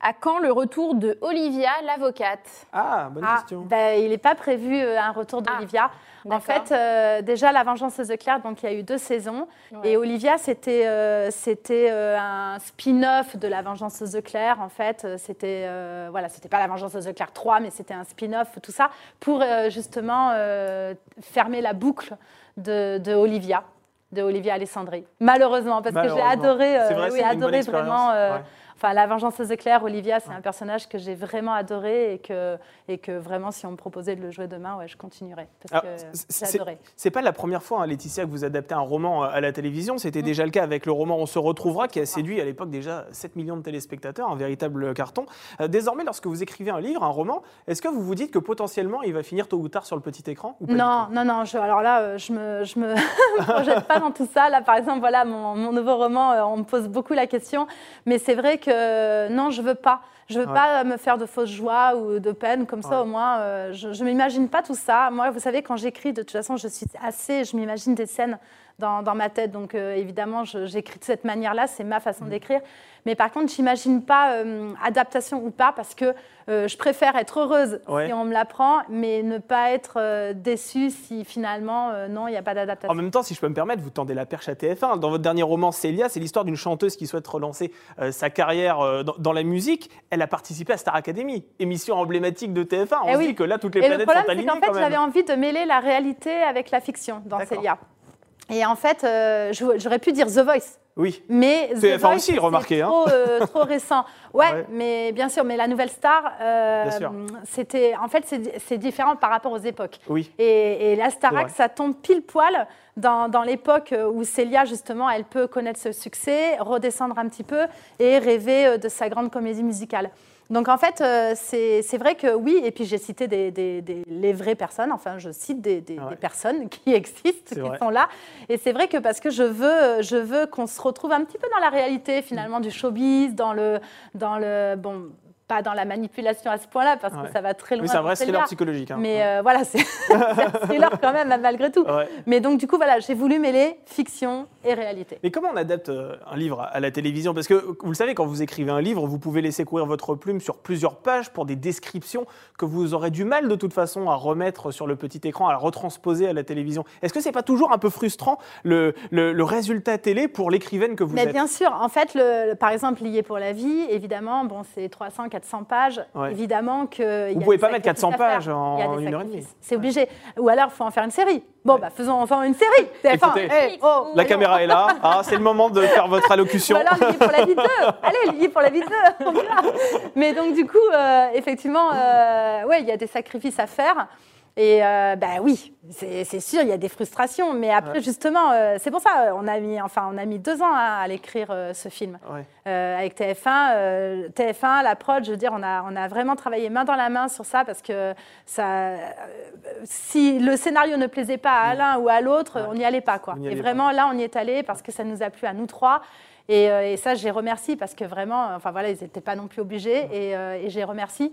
Speaker 3: À quand le retour de Olivia, l'avocate?
Speaker 1: Ah, bonne
Speaker 2: Ah,
Speaker 1: question.
Speaker 2: ben, il n'est pas prévu euh, un retour
Speaker 3: Ah,
Speaker 2: d'Olivia. en fait, euh, déjà, La Vengeance de Claire, donc il y a eu deux saisons.
Speaker 3: Ouais.
Speaker 2: Et Olivia, c'était euh, c'était euh, un spin-off de La Vengeance de Claire. En fait, c'était euh, voilà, c'était pas La Vengeance de Claire 3, mais c'était un spin-off, tout ça, pour euh, justement euh, fermer la boucle de, de Olivia, de Olivia Alessandri. Malheureusement, parce que j'ai adoré, euh,
Speaker 1: vrai,
Speaker 2: oui, adoré vraiment. euh,
Speaker 1: Ouais.
Speaker 2: Enfin, La Vengeance de Claire, Olivia, c'est un personnage que j'ai vraiment adoré et que, et que vraiment, si on me proposait de le jouer demain, ouais, je continuerais. Parce
Speaker 1: Alors,
Speaker 2: que j'ai
Speaker 1: c'est- pas la première fois, hein, Laetitia, que vous adaptez un roman euh, à la télévision. C'était déjà le cas avec le roman On se retrouvera, qui a séduit à l'époque déjà 7 millions de téléspectateurs, un véritable carton. Euh, désormais, lorsque vous écrivez un livre, un roman, est-ce que vous vous dites que potentiellement il va finir tôt ou tard sur le petit écran ou pas du
Speaker 2: Non, non, non. Je, alors là, euh, je me, je me projette pas dans tout ça. Là, par exemple, voilà, mon, mon nouveau roman, on me pose beaucoup la question. Mais c'est vrai que non, je veux pas. Je veux
Speaker 1: Ouais.
Speaker 2: pas me faire de fausses joies ou de peine comme ça.
Speaker 1: Ouais.
Speaker 2: Au moins, euh, je, je m'imagine pas tout ça. Moi, vous savez, quand j'écris, de toute façon, je suis assez. Je m'imagine des scènes dans, dans ma tête. Donc, euh, évidemment, j'écris de cette manière-là. C'est ma façon
Speaker 1: Mm.
Speaker 2: d'écrire. Mais par contre, j'imagine pas euh, adaptation ou pas parce que euh, je préfère être heureuse
Speaker 1: Ouais.
Speaker 2: si on me l'apprend, mais ne pas être euh, déçue si finalement, non, il n'y a pas
Speaker 1: En
Speaker 2: d'adaptation.
Speaker 1: même temps, si je peux me permettre, vous tendez la perche à TF1. Dans votre dernier roman, Célia, c'est l'histoire d'une chanteuse qui souhaite relancer sa carrière dans, dans la musique. Elle a participé à Star Academy, émission emblématique de TF1. On
Speaker 2: Eh
Speaker 1: se
Speaker 2: oui.
Speaker 1: dit que là, toutes les
Speaker 2: Et le
Speaker 1: planètes
Speaker 2: problème,
Speaker 1: sont
Speaker 2: c'est
Speaker 1: alignées
Speaker 2: qu'en fait, j'avais envie de mêler la réalité avec la fiction dans. Célia. Et en fait, euh, j'aurais pu dire The Voice.
Speaker 1: Oui.
Speaker 2: Mais The
Speaker 1: TF1
Speaker 2: Voice,
Speaker 1: aussi,
Speaker 2: c'est
Speaker 1: remarquez, hein.
Speaker 2: Trop, euh, trop récent. Ouais,
Speaker 1: Ouais.
Speaker 2: mais bien sûr, mais la nouvelle star, euh, c'était, en fait, c'est différent par rapport aux époques.
Speaker 1: Oui.
Speaker 2: Et, et la Starac, ça tombe pile poil dans, dans l'époque où Célia, justement, elle peut connaître ce succès, redescendre un petit peu et rêver euh, de sa grande comédie musicale. Donc en fait, euh, c'est vrai que oui, et puis j'ai cité des, des- des- les vraies personnes, enfin je cite des,
Speaker 1: Ouais.
Speaker 2: personnes qui existent, qui
Speaker 1: vrai.
Speaker 2: sont là. Et c'est vrai que parce que je veux, je veux qu'on se retrouve un petit peu dans la réalité finalement du showbiz, dans le, dans le, bon, pas dans la manipulation à ce point-là parce
Speaker 1: Ouais.
Speaker 2: que ça va très loin.
Speaker 1: Oui, c'est un vrai thriller psychologique. hein.
Speaker 2: Mais euh, voilà, c'est un thriller quand même, malgré tout.
Speaker 1: Ouais.
Speaker 2: Mais donc, du coup, voilà, j'ai voulu mêler fiction et réalité.
Speaker 1: Mais comment on adapte euh, un livre à- la télévision? Parce que vous le savez, quand vous écrivez un livre, vous pouvez laisser courir votre plume sur plusieurs pages pour des descriptions que vous aurez du mal de toute façon à remettre sur le petit écran, à retransposer à la télévision. Est-ce que c'est pas toujours un peu frustrant le, le- le résultat télé pour l'écrivaine que vous
Speaker 2: Mais
Speaker 1: êtes?
Speaker 2: bien sûr, en fait, le- par exemple, Lié pour la vie, évidemment, bon, c'est 300, 400 pages.
Speaker 1: Ouais.
Speaker 2: Évidemment que.
Speaker 1: Vous pouvez pas mettre 400 pages en une heure et demie.
Speaker 2: C'est obligé. Ou alors, il faut en faire une série. Bon, bah, faisons enfin une série. TF1.
Speaker 1: Écoutez,
Speaker 2: Hey, oh,
Speaker 1: La caméra est là, Ah, c'est le moment de faire votre
Speaker 2: Ou
Speaker 1: allocution.
Speaker 2: alors Lié pour la vie 2. Allez, Lié pour la vie 2. on y va. Mais donc, du coup, euh, effectivement, euh, ouais, il y a des sacrifices à faire. Et euh, bah oui, c'est sûr, il y a des frustrations. Mais après,
Speaker 1: Ouais.
Speaker 2: justement, euh, c'est pour ça, on a mis, enfin, on a mis deux ans à, à l'écrire euh, ce film.
Speaker 1: Ouais.
Speaker 2: Avec TF1, euh, TF1, la prod, je veux dire, on a, on a vraiment travaillé main dans la main sur ça parce que ça, si le scénario ne plaisait pas à l'un ou à l'autre,
Speaker 1: Ouais.
Speaker 2: on n'y allait pas. Quoi. Et vraiment, là, on y est allé parce que ça nous a plu à nous trois. Et, et ça, j'ai remercié parce que vraiment, enfin voilà, ils n'étaient pas non plus obligés et, et j'ai remercié.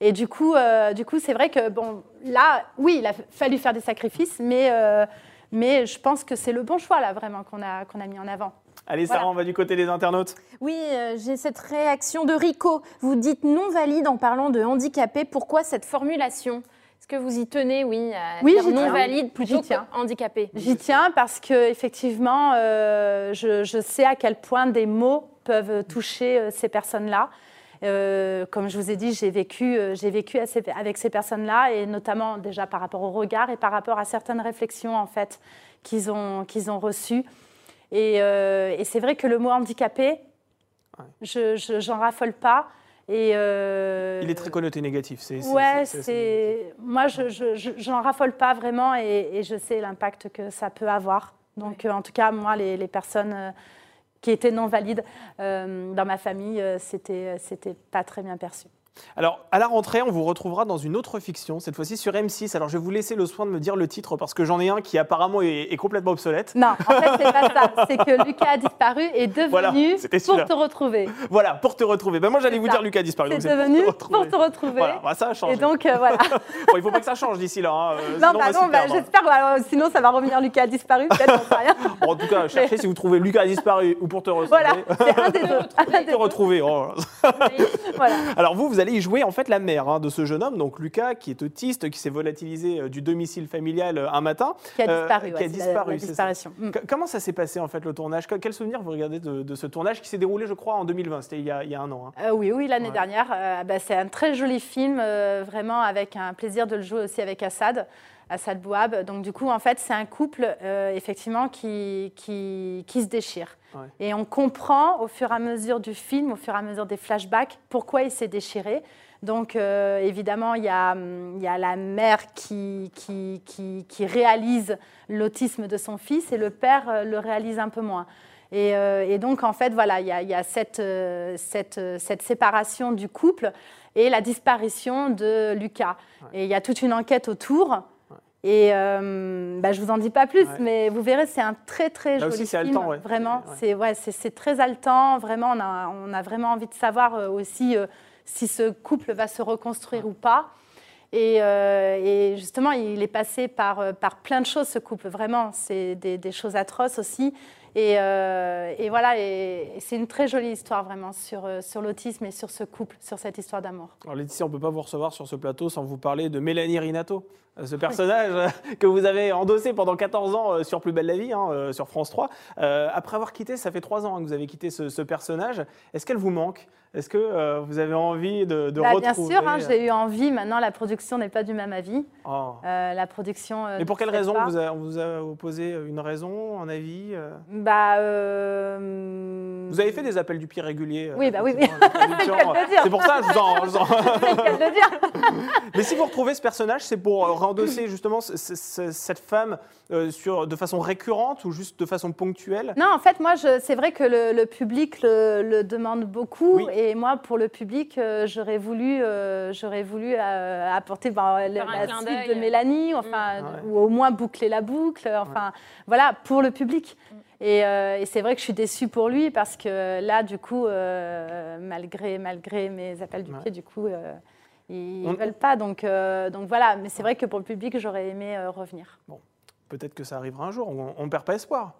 Speaker 2: Et du coup, euh, du coup, c'est vrai que bon, là, oui, il a fallu faire des sacrifices, mais, euh, mais je pense que c'est le bon choix là, vraiment, qu'on a, qu'on a mis en avant.
Speaker 1: Allez, Sarah,
Speaker 2: Voilà.
Speaker 1: on va du côté des internautes.
Speaker 3: Oui, euh, j'ai cette réaction de Rico. Vous dites non valide en parlant de handicapé. Pourquoi cette formulation? Est-ce que vous y tenez, oui, à
Speaker 2: Oui,
Speaker 3: dire
Speaker 2: j'y
Speaker 3: non
Speaker 2: tiens.
Speaker 3: valide plutôt que handicapé
Speaker 2: J'y tiens parce que effectivement, euh, je, je sais à quel point des mots peuvent toucher euh, ces personnes-là. Euh, comme je vous ai dit, j'ai vécu, euh, j'ai vécu avec ces personnes-là et notamment déjà par rapport au regard et par rapport à certaines réflexions en fait qu'ils ont, qu'ils ont reçues. Et, euh, et c'est vrai que le mot handicapé,
Speaker 1: Ouais.
Speaker 2: je, je- j'en raffole pas. Et euh,
Speaker 1: Il est très connoté négatif. c'est-
Speaker 2: Ouais,
Speaker 1: c'est-.
Speaker 2: Moi, je, je, je- j'en raffole pas vraiment et, et je sais l'impact que ça peut avoir. Donc, euh, en tout cas, moi, les, les personnes qui étaient non valides euh, dans ma famille, euh, c'était, c'était pas très bien perçu.
Speaker 1: Alors, à la rentrée, on vous retrouvera dans une autre fiction, cette fois-ci sur M6. Alors, je vais vous laisser le soin de me dire le titre parce que j'en ai un qui apparemment est, est complètement obsolète.
Speaker 2: Non, en fait, c'est pas ça. C'est que Lucas a disparu et est
Speaker 1: Voilà,
Speaker 2: devenu
Speaker 1: c'était
Speaker 2: pour te retrouver.
Speaker 1: Voilà, pour te retrouver. Ben, moi, j'allais vous
Speaker 2: ça.
Speaker 1: dire Lucas a disparu.
Speaker 2: C'est devenu
Speaker 1: pour
Speaker 2: pour te retrouver.
Speaker 1: Voilà, bah, ça a changé.
Speaker 2: Et donc, euh, voilà.
Speaker 1: Bon, il faut pas que ça change d'ici là. hein, euh, sinon,
Speaker 2: non, bah non, bah,
Speaker 1: perdre.
Speaker 2: j'espère. voilà, sinon, ça va revenir Lucas a disparu. Peut-être, j'en sais rien.
Speaker 1: Bon, en tout cas, cherchez si vous trouvez Lucas a disparu ou pour te retrouver.
Speaker 2: Voilà, c'est un des deux. Des
Speaker 1: Te retrouver. oh.
Speaker 2: Voilà.
Speaker 1: Alors vous, vous allez y jouer en fait la mère hein, de ce jeune homme, donc Lucas, qui est autiste, qui s'est volatilisé euh, du domicile familial euh, un matin.
Speaker 2: Qui a
Speaker 1: Euh,
Speaker 2: disparu.
Speaker 1: qui a disparu,
Speaker 2: la
Speaker 1: c'est ça.
Speaker 2: disparition. Mm.
Speaker 1: Comment ça s'est passé en fait le tournage? Que- Quel souvenir vous regardez de, de ce tournage qui s'est déroulé, je crois, en 2020 C'était il, y a- il y a un an. hein.
Speaker 2: Euh, oui, oui, l'année
Speaker 1: Ouais.
Speaker 2: dernière. Euh, bah, c'est un très joli film, vraiment avec un plaisir de le jouer aussi avec Assad, Assad Bouab. Donc du coup, en fait, c'est un couple effectivement qui, qui, qui se déchire.
Speaker 1: Ouais.
Speaker 2: Et on comprend au fur et à mesure du film, au fur et à mesure des flashbacks, pourquoi il s'est déchiré. Donc euh, évidemment, il y, a, hum, il y a la mère qui, qui, qui, qui réalise l'autisme de son fils et le père euh, le réalise un peu moins. Et, euh, et donc, en fait, voilà, il y a, il y a cette, cette, cette séparation du couple et la disparition de Lucas. Et il y a toute une enquête autour. Et euh, bah, je vous en dis pas plus,
Speaker 1: Ouais.
Speaker 2: mais vous verrez, c'est un très très
Speaker 1: Là
Speaker 2: joli
Speaker 1: aussi, c'est
Speaker 2: film.
Speaker 1: haletant, ouais.
Speaker 2: Vraiment, c'est ouais, c'est c'est très haletant. Vraiment, on a, on a vraiment envie de savoir euh, aussi euh, si ce couple va se reconstruire ou pas. Et, euh, et justement, il est passé par, par plein de choses, ce couple. Vraiment, c'est des, des choses atroces aussi. Et, et voilà, et, c'est une très jolie histoire vraiment sur, sur l'autisme et sur ce couple, sur cette histoire d'amour.
Speaker 1: Alors Laetitia, on ne peut pas vous recevoir sur ce plateau sans vous parler de Mélanie Rinato, ce personnage euh, que vous avez endossé pendant 14 ans euh, sur Plus belle la vie, hein, euh, sur France 3. Euh, après avoir quitté, ça fait 3 ans hein, que vous avez quitté ce, ce personnage. Est-ce qu'elle vous manque? Est-ce que euh, vous avez envie de, de
Speaker 2: Bah,
Speaker 1: retrouver
Speaker 2: bien sûr, hein, j'ai eu envie. Maintenant, la production n'est pas du même avis.
Speaker 1: Oh.
Speaker 2: Euh, la production.
Speaker 1: Mais pour quelle raison vous, a, on vous a opposé une raison, un avis
Speaker 2: Bah.
Speaker 1: Vous avez fait des appels du pied réguliers
Speaker 2: Oui, bah oui,
Speaker 1: production.
Speaker 2: C'est
Speaker 1: pour ça, je vous en- je vous en-
Speaker 2: C'est le cas de le dire.
Speaker 1: Mais si vous retrouvez ce personnage, c'est pour rendosser justement ce- ce- ce- cette femme euh, sur, de façon récurrente ou juste de façon ponctuelle?
Speaker 2: Non, en fait, moi, je- c'est vrai que le, le public le, le demande beaucoup.
Speaker 1: Oui.
Speaker 2: Et moi, pour le public, euh, j'aurais voulu, euh, j'aurais voulu euh, apporter ben, le- la suite de Mélanie, enfin,
Speaker 1: Mm. Ouais.
Speaker 2: ou au moins boucler la boucle. Enfin, voilà, pour le public. Et, euh, et c'est vrai que je suis déçue pour lui parce que là, du coup, euh, malgré, malgré mes appels du
Speaker 1: Ouais.
Speaker 2: pied, du coup, euh, ils ne veulent pas. Donc, euh, donc voilà, mais c'est vrai que pour le public, j'aurais aimé euh, revenir.
Speaker 1: Peut-être que ça arrivera un jour, on ne perd pas espoir.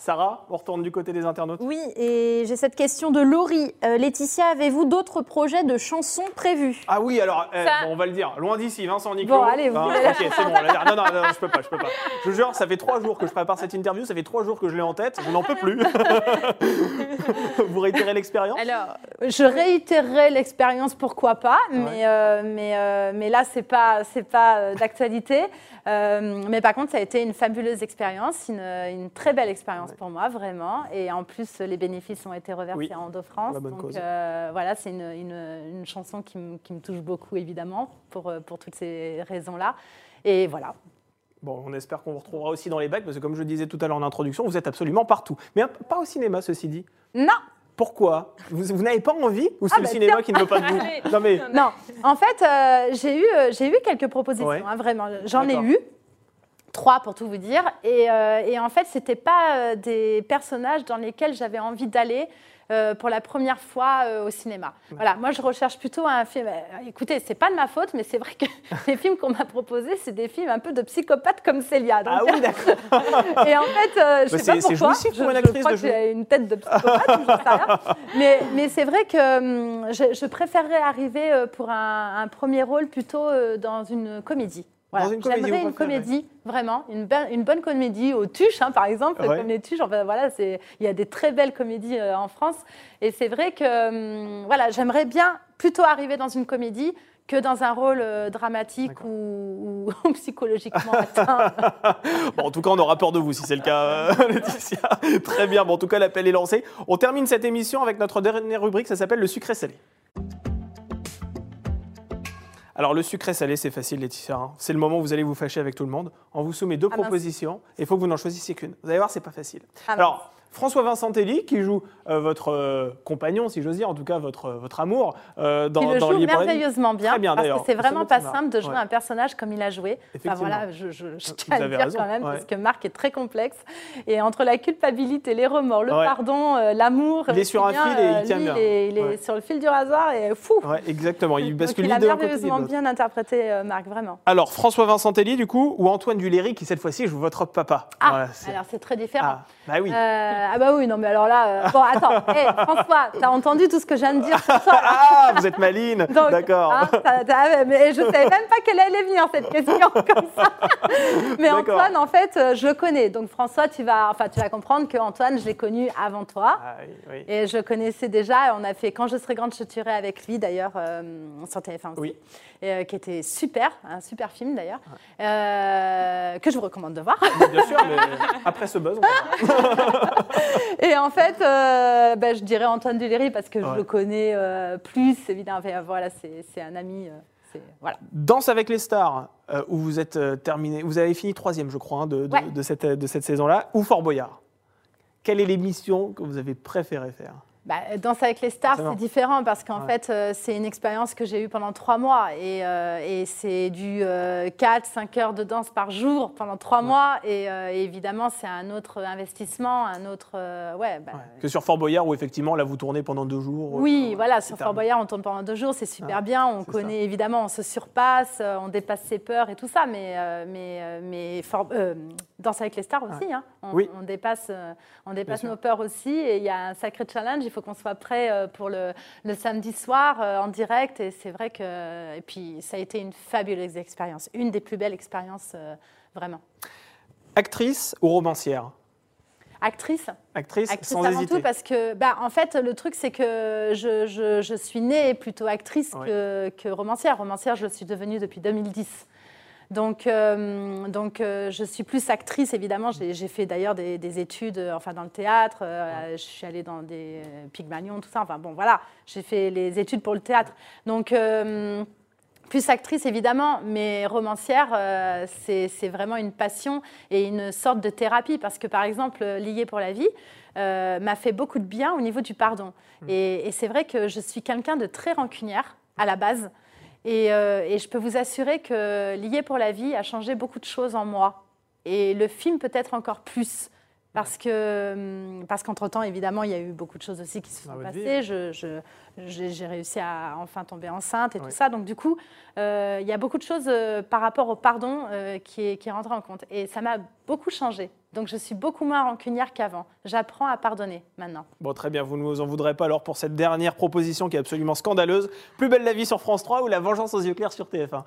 Speaker 1: Sarah, on retourne du côté des internautes.
Speaker 4: Oui, et j'ai cette question de Laurie. Euh, Laetitia, avez-vous d'autres projets de chansons prévus
Speaker 1: Ah oui, alors, eh,
Speaker 3: Ça-
Speaker 1: bon, on va le dire. Loin d'ici, Vincent Niclot.
Speaker 2: Bon, allez, vous
Speaker 1: Hein, ok, c'est bon, on va. Non, non, non, je peux pas, je peux pas. Je vous jure, ça fait trois jours que je prépare cette interview, ça fait trois jours que je l'ai en tête, je n'en peux plus. vous réitérez l'expérience?
Speaker 3: Alors,
Speaker 2: Je réitérerai l'expérience, pourquoi pas, mais, euh, mais, euh, mais là, ce n'est pas, c'est pas d'actualité. Euh, mais par contre, ça a été une fabuleuse expérience, une, une très belle expérience
Speaker 1: Ouais.
Speaker 2: pour moi, vraiment. Et en plus, les bénéfices ont été reversés
Speaker 1: Oui,
Speaker 2: à Endo-France.
Speaker 1: bonne
Speaker 2: Donc euh, voilà, c'est une, une- une chanson qui, me- qui me touche beaucoup, évidemment, pour, euh, pour toutes ces raisons-là. Et voilà.
Speaker 1: Bon, on espère qu'on vous retrouvera aussi dans les bacs, parce que comme je le disais tout à l'heure en introduction, vous êtes absolument partout. Mais pas au cinéma, ceci dit.
Speaker 2: Non
Speaker 1: Pourquoi? Vous, vous n'avez pas envie? Ou c'est
Speaker 2: Ah
Speaker 1: le
Speaker 2: bah
Speaker 1: cinéma qui ne veut pas de vous? Non mais,
Speaker 2: Non, en fait, euh, j'ai eu, euh, eu quelques propositions,
Speaker 1: Ouais.
Speaker 2: hein, vraiment. J'en ai eu trois pour tout vous dire. Et, euh, et en fait, c'était pas euh, des personnages dans lesquels j'avais envie d'aller. euh, pour la première fois euh, au cinéma. Voilà, moi je recherche plutôt un film. écoutez, c'est pas de ma faute, mais c'est vrai que les films qu'on m'a proposés, c'est des films un peu de psychopathes comme Célia. Donc,
Speaker 1: ah oui, d'accord.
Speaker 2: et en fait, euh, je
Speaker 1: Bah,
Speaker 2: sais pas pourquoi.
Speaker 1: jouissif pour
Speaker 2: je,
Speaker 1: une
Speaker 2: je
Speaker 1: actrice
Speaker 2: crois
Speaker 1: de
Speaker 2: que j'ai une tête de psychopathe, sais rien. Mais, mais c'est vrai que hum, je, je préférerais arriver pour un, un premier rôle plutôt dans une comédie. Voilà.
Speaker 1: Dans
Speaker 2: J'aimerais une comédie, vraiment, une, be- une bonne comédie aux tuches, hein, par exemple,
Speaker 1: Ouais.
Speaker 2: comme les tuches. Enfin, voilà, c'est- il y a des très belles comédies euh, en France. Et c'est vrai que hum, voilà, j'aimerais bien plutôt arriver dans une comédie que dans un rôle euh, dramatique ou, ou psychologiquement atteint.
Speaker 1: Bon, en tout cas, on aura peur de vous si c'est le cas, euh, Laetitia. Très bien. Bon, en tout cas, l'appel est lancé. On termine cette émission avec notre dernière rubrique. Ça s'appelle le sucré salé. Alors, le sucré salé, c'est facile, Laetitia. hein. C'est le moment où vous allez vous fâcher avec tout le monde. On vous soumet deux
Speaker 2: Ah
Speaker 1: propositions et il faut que vous n'en choisissiez qu'une. Vous allez voir, c'est pas facile.
Speaker 2: Ah.
Speaker 1: Alors, François Vincent Telly qui joue euh, votre euh, compagnon, si j'ose dire, en tout cas votre, votre amour euh, dans,
Speaker 2: il le
Speaker 1: dans
Speaker 2: joue merveilleusement bien,
Speaker 1: Très bien,
Speaker 2: parce que c'est vraiment pas simple de jouer
Speaker 1: ouais.
Speaker 2: un personnage comme il a joué. Enfin, voilà, je, je, je
Speaker 1: Vous
Speaker 2: tiens à dire
Speaker 1: raison,
Speaker 2: quand même,
Speaker 1: ouais.
Speaker 2: parce que Marc est très complexe. Et entre la culpabilité, les remords, le
Speaker 1: Ouais.
Speaker 2: pardon, euh, l'amour,
Speaker 1: Il est sur un
Speaker 2: bien,
Speaker 1: fil et il
Speaker 2: euh,
Speaker 1: tient
Speaker 2: lui,
Speaker 1: bien.
Speaker 2: Il est, il est
Speaker 1: Ouais.
Speaker 2: sur le fil du rasoir et fou.
Speaker 1: Exactement. Il bascule
Speaker 2: il a merveilleusement bien interprété euh, Marc, vraiment.
Speaker 1: Alors, François Vincent Telly, du coup, ou Antoine Duléry, qui cette fois-ci joue votre papa.
Speaker 2: Ah,
Speaker 1: Voilà,
Speaker 2: alors c'est très différent.
Speaker 1: Ah, bah oui.
Speaker 2: Euh, ah bah oui, non mais alors là, euh, bon attends, Hé, François, t'as entendu tout ce que je viens de dire sur toi
Speaker 1: Ah, vous êtes maline.
Speaker 2: Donc,
Speaker 1: D'accord.
Speaker 2: hein, t'as- t'as- mais je savais même pas qu'elle allait venir cette question comme ça. Mais
Speaker 1: D'accord.
Speaker 2: Antoine, en fait, euh, je le connais. Donc François, tu vas, enfin, tu vas comprendre que Antoine, je l'ai connu avant toi.
Speaker 1: Ah, oui, oui.
Speaker 2: Et je connaissais déjà, on a fait Quand je serai grande, je tuerai avec lui d'ailleurs, euh, sur TF1 aussi,
Speaker 1: Oui.
Speaker 2: Et, euh, qui était super, un super film d'ailleurs, euh, que je vous recommande de voir.
Speaker 1: Bien sûr, mais après ce buzz, on va voir.
Speaker 2: Et en fait, euh, ben, je dirais Antoine Duléry parce que je le connais euh, plus, évidemment. Voilà, c'est c'est un ami. euh, voilà.
Speaker 1: Danse avec les stars, où vous êtes terminé, vous avez fini troisième, je crois, hein, de, de-
Speaker 2: Ouais.
Speaker 1: de cette, de cette saison-là, ou Fort Boyard? Quelle est l'émission que vous avez préféré faire?
Speaker 2: Bah, Danse avec les stars, c'est différent parce qu'en
Speaker 1: Ouais.
Speaker 2: fait, euh, c'est une expérience que j'ai eue pendant trois mois et, euh, et c'est du 4-5 heures de danse par jour pendant trois mois et, euh, et évidemment, c'est un autre investissement, un autre... euh, ouais, bah,
Speaker 1: Ouais. Que sur Fort Boyard, où effectivement, là, vous tournez pendant deux jours.
Speaker 2: Oui,
Speaker 1: euh,
Speaker 2: voilà, sur Fort. Boyard, on tourne pendant deux jours, c'est super
Speaker 1: Ah,
Speaker 2: bien. On connaît évidemment, on se surpasse, euh, on dépasse ses peurs et tout ça, mais, euh, mais, euh, mais euh, Danse avec les stars aussi. hein. On,
Speaker 1: Oui.
Speaker 2: on dépasse, euh, on dépasse nos peurs aussi. Et il y a un sacré challenge. Il faut qu'on soit prêt euh, pour le, le samedi soir euh, en direct. Et c'est vrai que. Et puis, ça a été une fabuleuse expérience, une des plus belles expériences, euh, vraiment.
Speaker 1: Actrice ou romancière?
Speaker 2: Actrice
Speaker 1: Actrice,
Speaker 2: Actrice
Speaker 1: sans
Speaker 2: avant
Speaker 1: hésiter.
Speaker 2: tout parce que, bah, en fait, le truc c'est que je, je- je suis née plutôt actrice que, que romancière. Romancière, je le suis devenue depuis 2010. Donc, euh, donc euh, je suis plus actrice, évidemment. J'ai fait d'ailleurs des, des études euh, enfin, dans le théâtre. euh, Je suis allée dans des Pygmalion, tout ça. Enfin bon, voilà, j'ai fait les études pour le théâtre. Donc, plus actrice, évidemment, mais romancière, euh, c'est c'est vraiment une passion et une sorte de thérapie. Parce que, par exemple, Lié pour la vie euh, m'a fait beaucoup de bien au niveau du pardon. Et, et c'est vrai que je suis quelqu'un de très rancunière à la base. Et, euh, et je peux vous assurer que Lié pour la vie a changé beaucoup de choses en moi. Et le film peut-être encore plus. Parce que hum, parce qu'entre-temps, évidemment, il y a eu beaucoup de choses aussi qui se sont passées. Je- je- J'ai réussi à enfin tomber enceinte et
Speaker 1: Oui.
Speaker 2: tout ça. Donc, du coup, euh, il y a beaucoup de choses euh, par rapport au pardon euh, qui, est, qui est rentré en compte. Et ça m'a beaucoup changé. Donc, je suis beaucoup moins rancunière qu'avant. J'apprends à pardonner maintenant.
Speaker 1: Bon, très bien, vous ne nous en voudrez pas alors pour cette dernière proposition qui est absolument scandaleuse. Plus belle la vie sur France 3 ou La vengeance aux yeux clairs sur TF1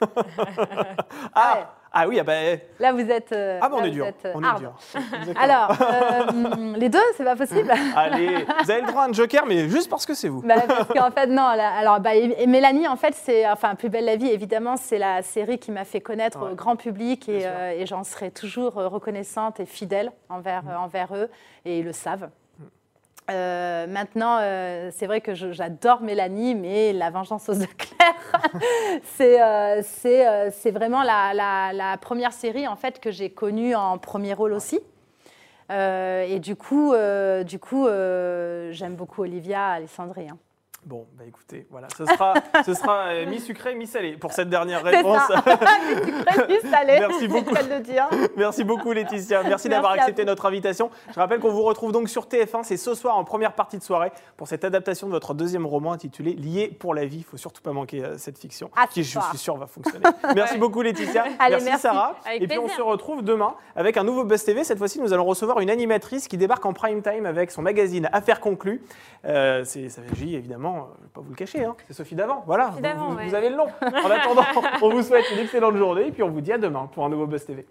Speaker 1: ah. Ah oui, ah bah,
Speaker 2: Là, vous êtes. euh,
Speaker 1: ah bah, on est dur. On est dur.
Speaker 2: Alors, euh, les deux, c'est pas possible
Speaker 1: Allez, vous avez le droit à un joker, mais juste parce que c'est vous.
Speaker 2: Bah, parce qu'en fait, non. alors, bah, et- Mélanie, en fait, c'est. Enfin, Plus belle la vie, évidemment, c'est la série qui m'a fait connaître
Speaker 1: Ouais.
Speaker 2: au grand public et, euh, j'en serai toujours reconnaissante et fidèle envers,
Speaker 1: Mm.
Speaker 2: euh, envers eux et ils le savent. Euh, maintenant, euh, c'est vrai que j'adore Mélanie, mais La Vengeance aux œufs clairs, c'est euh, c'est, vraiment la, première série en fait que j'ai connue en premier rôle aussi. Et du coup, du coup, j'aime beaucoup Olivia Alessandri. hein.
Speaker 1: Bon, bah écoutez, voilà, ce sera, ce sera euh, mi-sucré, mi-salé pour cette dernière réponse.
Speaker 2: allez,
Speaker 1: Merci beaucoup.
Speaker 2: le dire.
Speaker 1: Merci beaucoup Laetitia, merci,
Speaker 2: Merci
Speaker 1: d'avoir accepté notre invitation. Je rappelle qu'on vous retrouve donc sur TF1, c'est ce soir en première partie de soirée pour cette adaptation de votre deuxième roman intitulé Lié pour la vie. Il faut surtout pas manquer euh, cette fiction
Speaker 2: À ce
Speaker 1: qui, je suis sûr, va fonctionner. Merci beaucoup Laetitia,
Speaker 2: Allez,
Speaker 1: merci,
Speaker 2: merci.
Speaker 1: Sarah.
Speaker 3: Avec
Speaker 1: Et puis on se retrouve demain avec un nouveau Buzz TV. Cette fois-ci, nous allons recevoir une animatrice qui débarque en prime time avec son magazine Affaires conclues. Euh, c'est ça évidemment, euh, je vais pas vous le cacher, hein, c'est Sophie Davant. Voilà,
Speaker 3: Sophie Davant,
Speaker 1: vous, vous-
Speaker 3: ouais.
Speaker 1: vous avez le nom. En attendant, on vous souhaite une excellente journée et puis on vous dit à demain pour un nouveau Buzz TV.